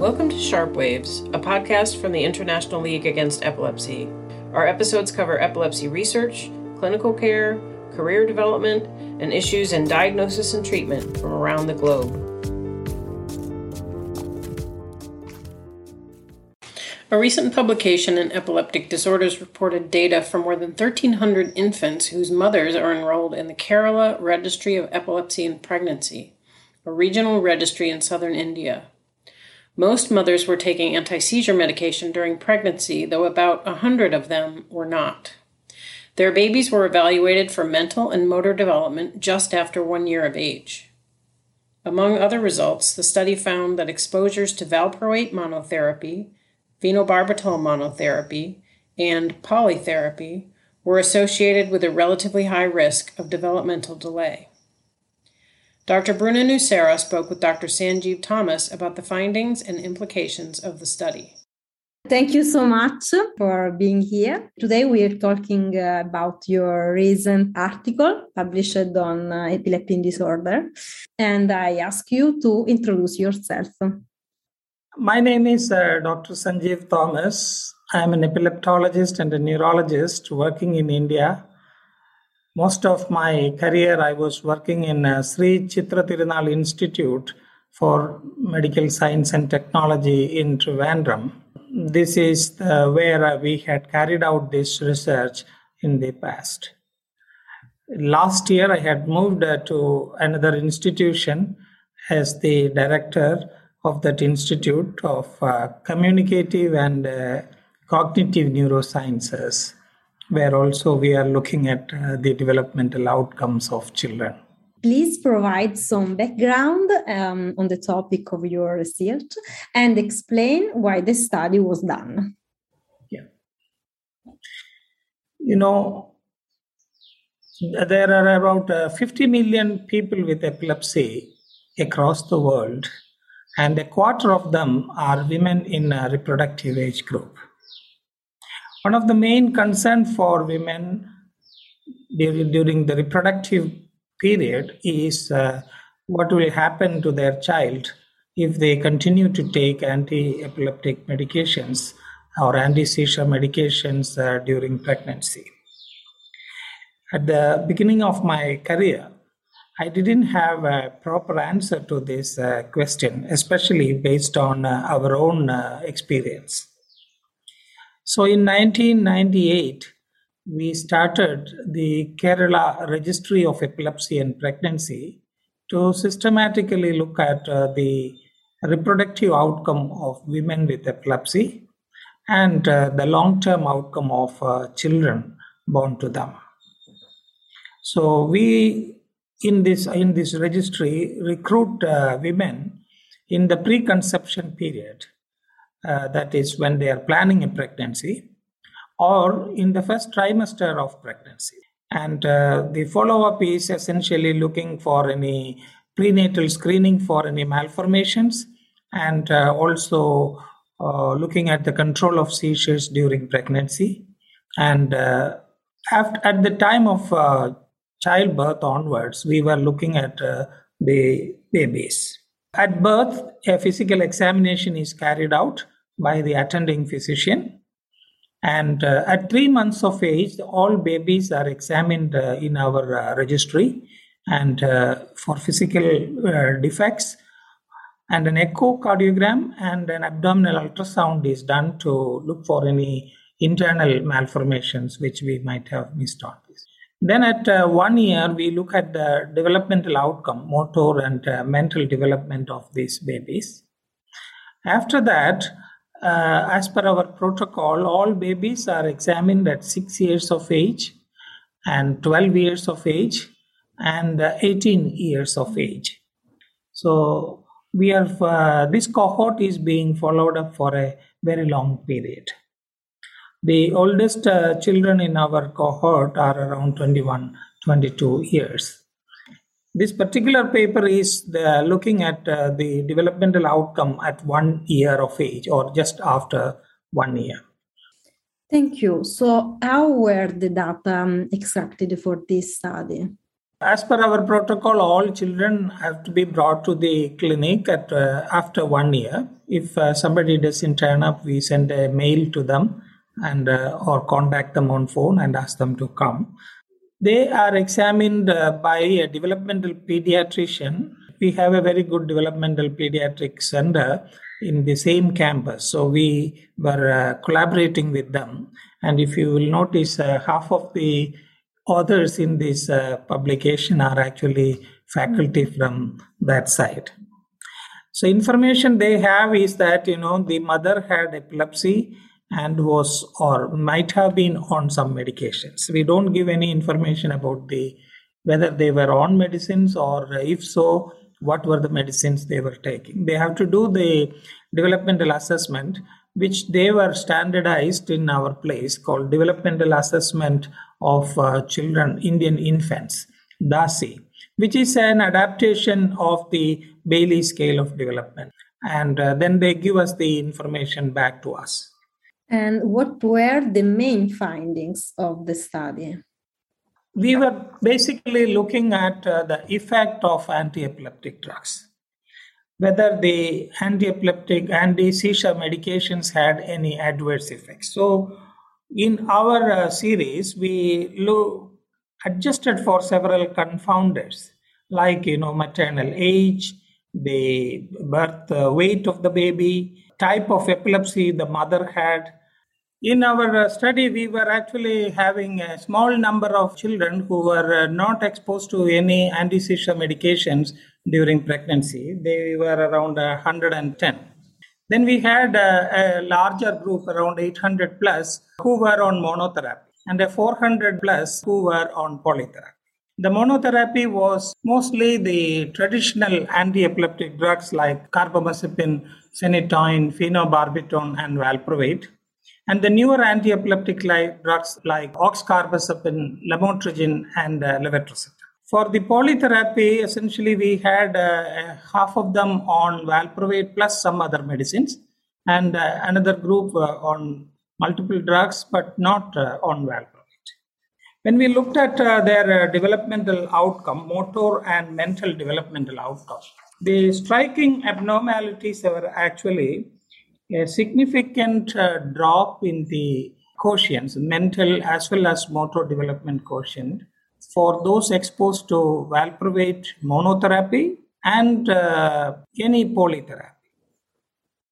Welcome to Sharp Waves, a podcast from the International League Against Epilepsy. Our episodes cover epilepsy research, clinical care, career development, and issues in diagnosis and treatment from around the globe. A recent publication in Epileptic Disorders reported data from more than 1,300 infants whose mothers are enrolled in the Kerala Registry of Epilepsy and Pregnancy, a regional registry in southern India. Most mothers were taking anti seizure medication during pregnancy, though about a hundred of them were not. Their babies were evaluated for mental and motor development just after one year of age. Among other results, the study found that exposures to valproate monotherapy, phenobarbital monotherapy, and polytherapy were associated with a relatively high risk of developmental delay. Dr. Bruna Nucera spoke with Dr. Sanjeev Thomas about the findings and implications of the study. Thank you so much for being here. Today we are talking about your recent article published on uh, epilepsy disorder. And I ask you to introduce yourself. My name is uh, Dr. Sanjeev Thomas. I'm an epileptologist and a neurologist working in India most of my career, I was working in uh, Sri Chitra Tirunal Institute for Medical Science and Technology in Trivandrum. This is the, where we had carried out this research in the past. Last year, I had moved uh, to another institution as the director of that institute of uh, communicative and uh, cognitive neurosciences where also we are looking at uh, the developmental outcomes of children. Please provide some background um, on the topic of your research and explain why the study was done. Yeah. You know, there are about uh, 50 million people with epilepsy across the world, and a quarter of them are women in a reproductive age group. One of the main concerns for women during, during the reproductive period is uh, what will happen to their child if they continue to take anti epileptic medications or anti seizure medications uh, during pregnancy. At the beginning of my career, I didn't have a proper answer to this uh, question, especially based on uh, our own uh, experience. So in 1998, we started the Kerala Registry of Epilepsy and Pregnancy to systematically look at uh, the reproductive outcome of women with epilepsy and uh, the long term outcome of uh, children born to them. So we in this in this registry recruit uh, women in the preconception period uh, that is when they are planning a pregnancy, or in the first trimester of pregnancy. And uh, the follow up is essentially looking for any prenatal screening for any malformations and uh, also uh, looking at the control of seizures during pregnancy. And uh, after, at the time of childbirth onwards, we were looking at the babies. At birth, a physical examination is carried out by the attending physician. And uh, at three months of age, all babies are examined uh, in our uh, registry and uh, for physical uh, defects. And an echocardiogram and an abdominal ultrasound is done to look for any internal malformations which we might have missed this. Then at uh, one year, we look at the developmental outcome, motor and mental development of these babies. After that, uh, as per our protocol, all babies are examined at six years of age and 12 years of age and uh, 18 years of age. So we are uh, this cohort is being followed up for a very long period. The oldest uh, children in our cohort are around 21, 22 years. This particular paper is the, looking at uh, the developmental outcome at one year of age or just after one year. Thank you. So, how were the data um, extracted for this study? As per our protocol, all children have to be brought to the clinic at, uh, after one year. If uh, somebody doesn't turn up, we send a mail to them and uh, or contact them on phone and ask them to come. They are examined uh, by a developmental pediatrician. We have a very good developmental pediatric center in the same campus, so we were uh, collaborating with them. And if you will notice, uh, half of the authors in this uh, publication are actually faculty from that side. So information they have is that you know the mother had epilepsy and was or might have been on some medications. We don't give any information about the whether they were on medicines or if so, what were the medicines they were taking. They have to do the developmental assessment, which they were standardized in our place called developmental assessment of uh, children, Indian infants, DASI, which is an adaptation of the Bayley scale of development. And uh, then they give us the information back to us. And what were the main findings of the study? We were basically looking at uh, the effect of anti epileptic drugs, whether the anti epileptic, anti seizure medications had any adverse effects. So, in our uh, series, we lo- adjusted for several confounders like you know maternal age, the birth uh, weight of the baby, type of epilepsy the mother had. In our uh, study, we were actually having a small number of children who were uh, not exposed to any anti seizure medications during pregnancy. They were around 110. Then we had a, a larger group, around 800 plus, who were on monotherapy, and a 400 plus who were on polytherapy. The monotherapy was mostly the traditional anti-epileptic drugs like carbamazepine, phenytoin, phenobarbital, and valproate. And the newer anti-epileptic like drugs like oxcarbazepine, lamotrigine, and uh, levetiracetam. For the polytherapy, essentially we had uh, half of them on valproate plus some other medicines, and uh, another group uh, on multiple drugs but not uh, on valproate. When we looked at uh, their developmental outcome, motor and mental developmental outcome, the striking abnormalities were actually a significant drop in the quotients, mental as well as motor development quotient for those exposed to valproate monotherapy and uh, any polytherapy.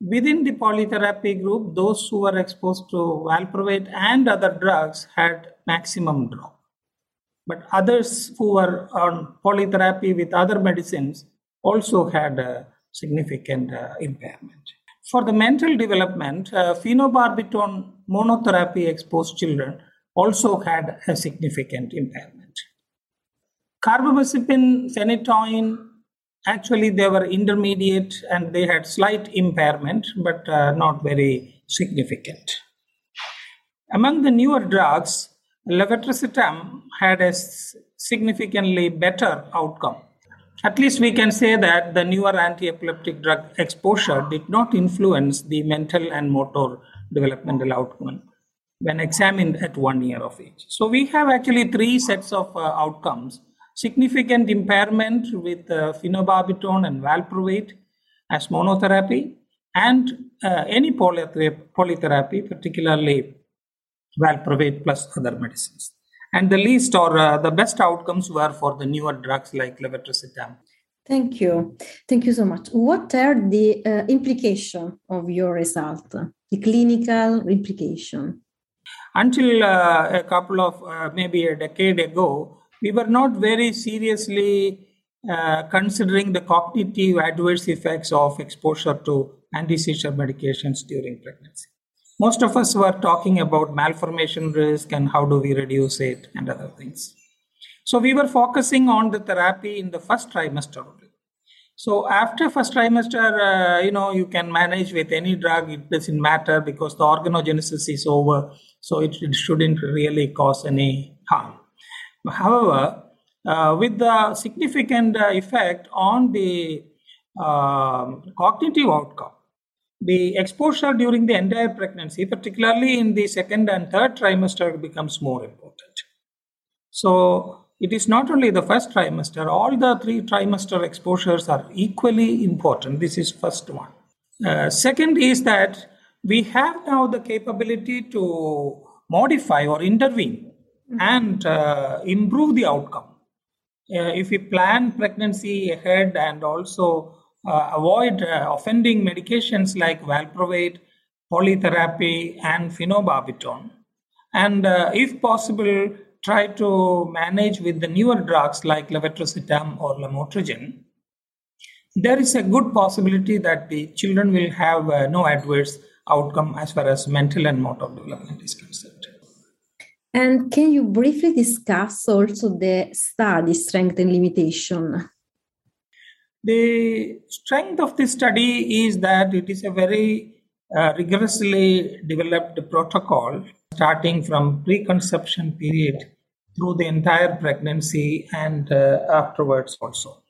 Within the polytherapy group, those who were exposed to valproate and other drugs had maximum drop. But others who were on polytherapy with other medicines also had a significant uh, impairment. For the mental development, uh, phenobarbital monotherapy exposed children also had a significant impairment. Carbamazepine, phenytoin, actually they were intermediate and they had slight impairment, but uh, not very significant. Among the newer drugs, levetiracetam had a significantly better outcome. At least we can say that the newer anti-epileptic drug exposure did not influence the mental and motor developmental outcome when examined at one year of age. So we have actually three sets of uh, outcomes significant impairment with uh, phenobarbital and valproate as monotherapy, and uh, any polytherapy, particularly valproate plus other medicines. And the least or uh, the best outcomes were for the newer drugs like levetiracetam. Thank you. Thank you so much. What are the uh, implications of your result, the clinical implication? Until uh, a couple of, uh, maybe a decade ago, we were not very seriously uh, considering the cognitive adverse effects of exposure to anti-seizure medications during pregnancy. Most of us were talking about malformation risk and how do we reduce it and other things. So we were focusing on the therapy in the first trimester. So after first trimester, uh, you know, you can manage with any drug. It doesn't matter because the organogenesis is over. So it, it shouldn't really cause any harm. However, uh, with the significant uh, effect on the uh, cognitive outcome, the exposure during the entire pregnancy, particularly in the second and third trimester, becomes more important. So, it is not only the first trimester, all the three trimester exposures are equally important. This is first one. Uh, second is that we have now the capability to modify or intervene and uh, improve the outcome. Uh, if we plan pregnancy ahead and also avoid uh, offending medications like valproate, polytherapy, and phenobarbital, and uh, if possible, try to manage with the newer drugs like levetiracetam or lamotrigine, there is a good possibility that the children will have uh, no adverse outcome as far as mental and motor development is concerned. And can you briefly discuss also the study strength and limitation? The strength of this study is that it is a very uh, rigorously developed protocol starting from preconception period through the entire pregnancy and uh, afterwards also.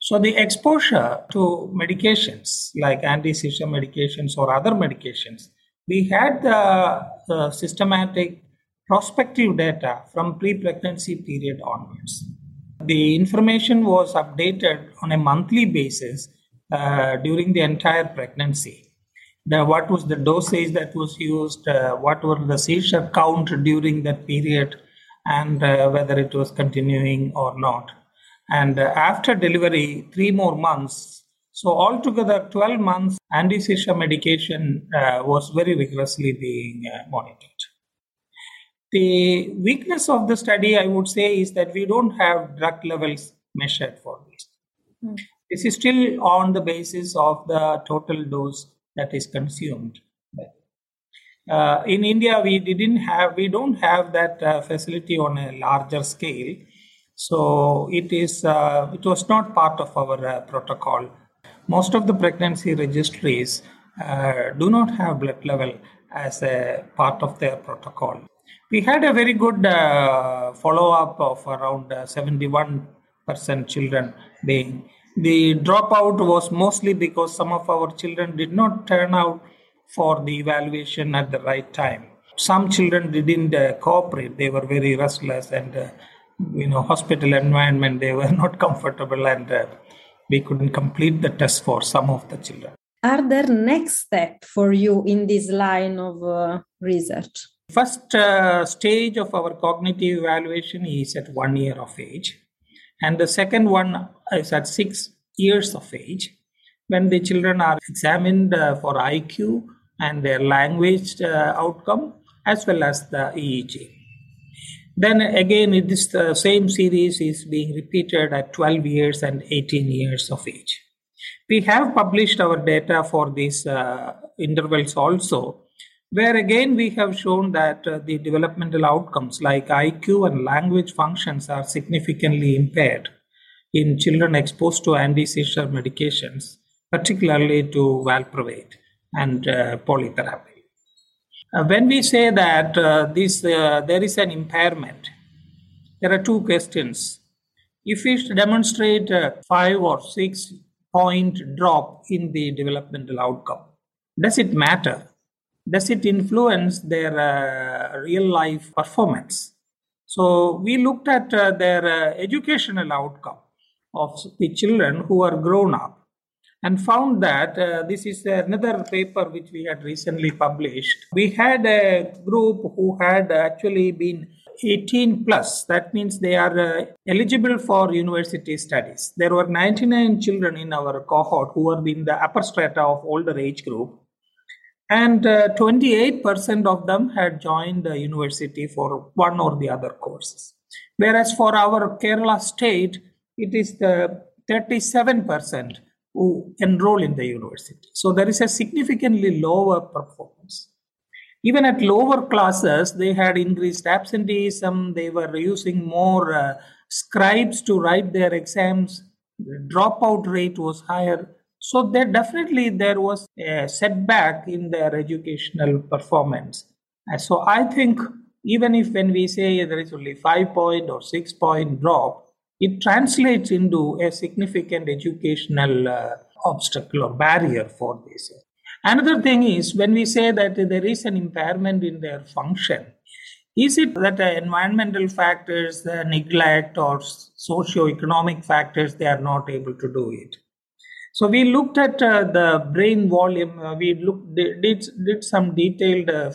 So the exposure to medications like anti-seizure medications or other medications, we had the, the systematic prospective data from pre-pregnancy period onwards. The information was updated on a monthly basis uh, during the entire pregnancy. The, what was the dosage that was used, uh, what were the seizure count during that period, and uh, whether it was continuing or not. And uh, after delivery, three more months. So altogether, 12 months anti-seizure medication uh, was very rigorously being uh, monitored. The weakness of the study, I would say, is that we don't have drug levels measured for this. Mm. This is still on the basis of the total dose that is consumed. Uh, in India, we didn't have, we don't have that uh, facility on a larger scale. So it is, uh, it was not part of our uh, protocol. Most of the pregnancy registries uh, do not have blood level as a part of their protocol. We had a very good uh, follow up of around 71% children being. The dropout was mostly because some of our children did not turn out for the evaluation at the right time. Some children didn't uh, cooperate, they were very restless and uh, you know hospital environment they were not comfortable and uh, we couldn't complete the test for some of the children are there next step for you in this line of uh, research first uh, stage of our cognitive evaluation is at 1 year of age and the second one is at 6 years of age when the children are examined uh, for iq and their language uh, outcome as well as the EEG. Then again, this same series is being repeated at 12 years and 18 years of age. We have published our data for these uh, intervals also, where again we have shown that uh, the developmental outcomes like IQ and language functions are significantly impaired in children exposed to anti-seizure medications, particularly to valproate and uh, polytherapy. Uh, when we say that uh, this uh, there is an impairment, there are two questions. If we demonstrate a five or six point drop in the developmental outcome, does it matter? Does it influence their uh, real life performance? So we looked at uh, their uh, educational outcome of the children who are grown up and found that uh, this is another paper which we had recently published. We had a group who had actually been 18 plus. That means they are uh, eligible for university studies. There were 99 children in our cohort who were in the upper strata of older age group. And uh, 28% of them had joined the university for one or the other courses. Whereas for our Kerala state, it is the 37% who enroll in the university. So there is a significantly lower performance. Even at lower classes, they had increased absenteeism, they were using more uh, scribes to write their exams, the dropout rate was higher. So there definitely there was a setback in their educational performance. So I think even if when we say there is only five point or six point drop, it translates into a significant educational uh, obstacle or barrier for this. Another thing is when we say that there is an impairment in their function, Is it that uh, environmental factors, the neglect, or socio-economic factors, they are not able to do it? So we looked at uh, the brain volume. Uh, we looked did did some detailed uh,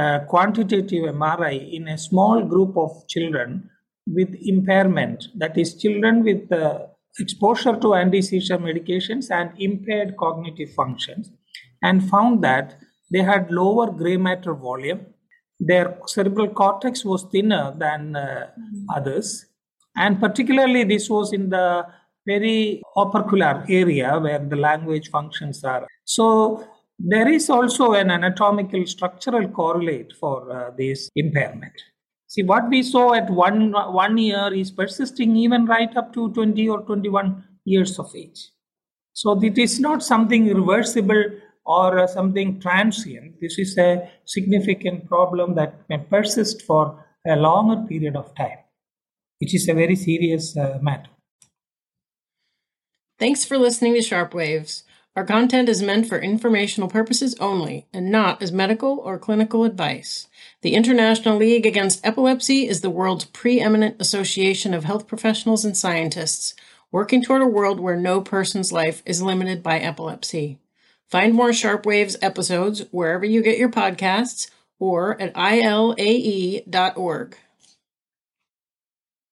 uh quantitative MRI in a small group of children with impairment. That is, children with uh, exposure to anti-seizure medications and impaired cognitive functions, and found that they had lower gray matter volume their cerebral cortex was thinner than uh, others. And particularly, this was in the very opercular area where the language functions are. So, there is also an anatomical structural correlate for uh, this impairment. See, what we saw at one, one year is persisting even right up to 20 or 21 years of age. So, it is not something reversible or uh, something transient. This is a significant problem that may persist for a longer period of time, which is a very serious uh, matter. Thanks for listening to Sharp Waves. Our content is meant for informational purposes only and not as medical or clinical advice. The International League Against Epilepsy is the world's preeminent association of health professionals and scientists working toward a world where no person's life is limited by epilepsy. Find more Sharp Waves episodes wherever you get your podcasts or at ilae.org.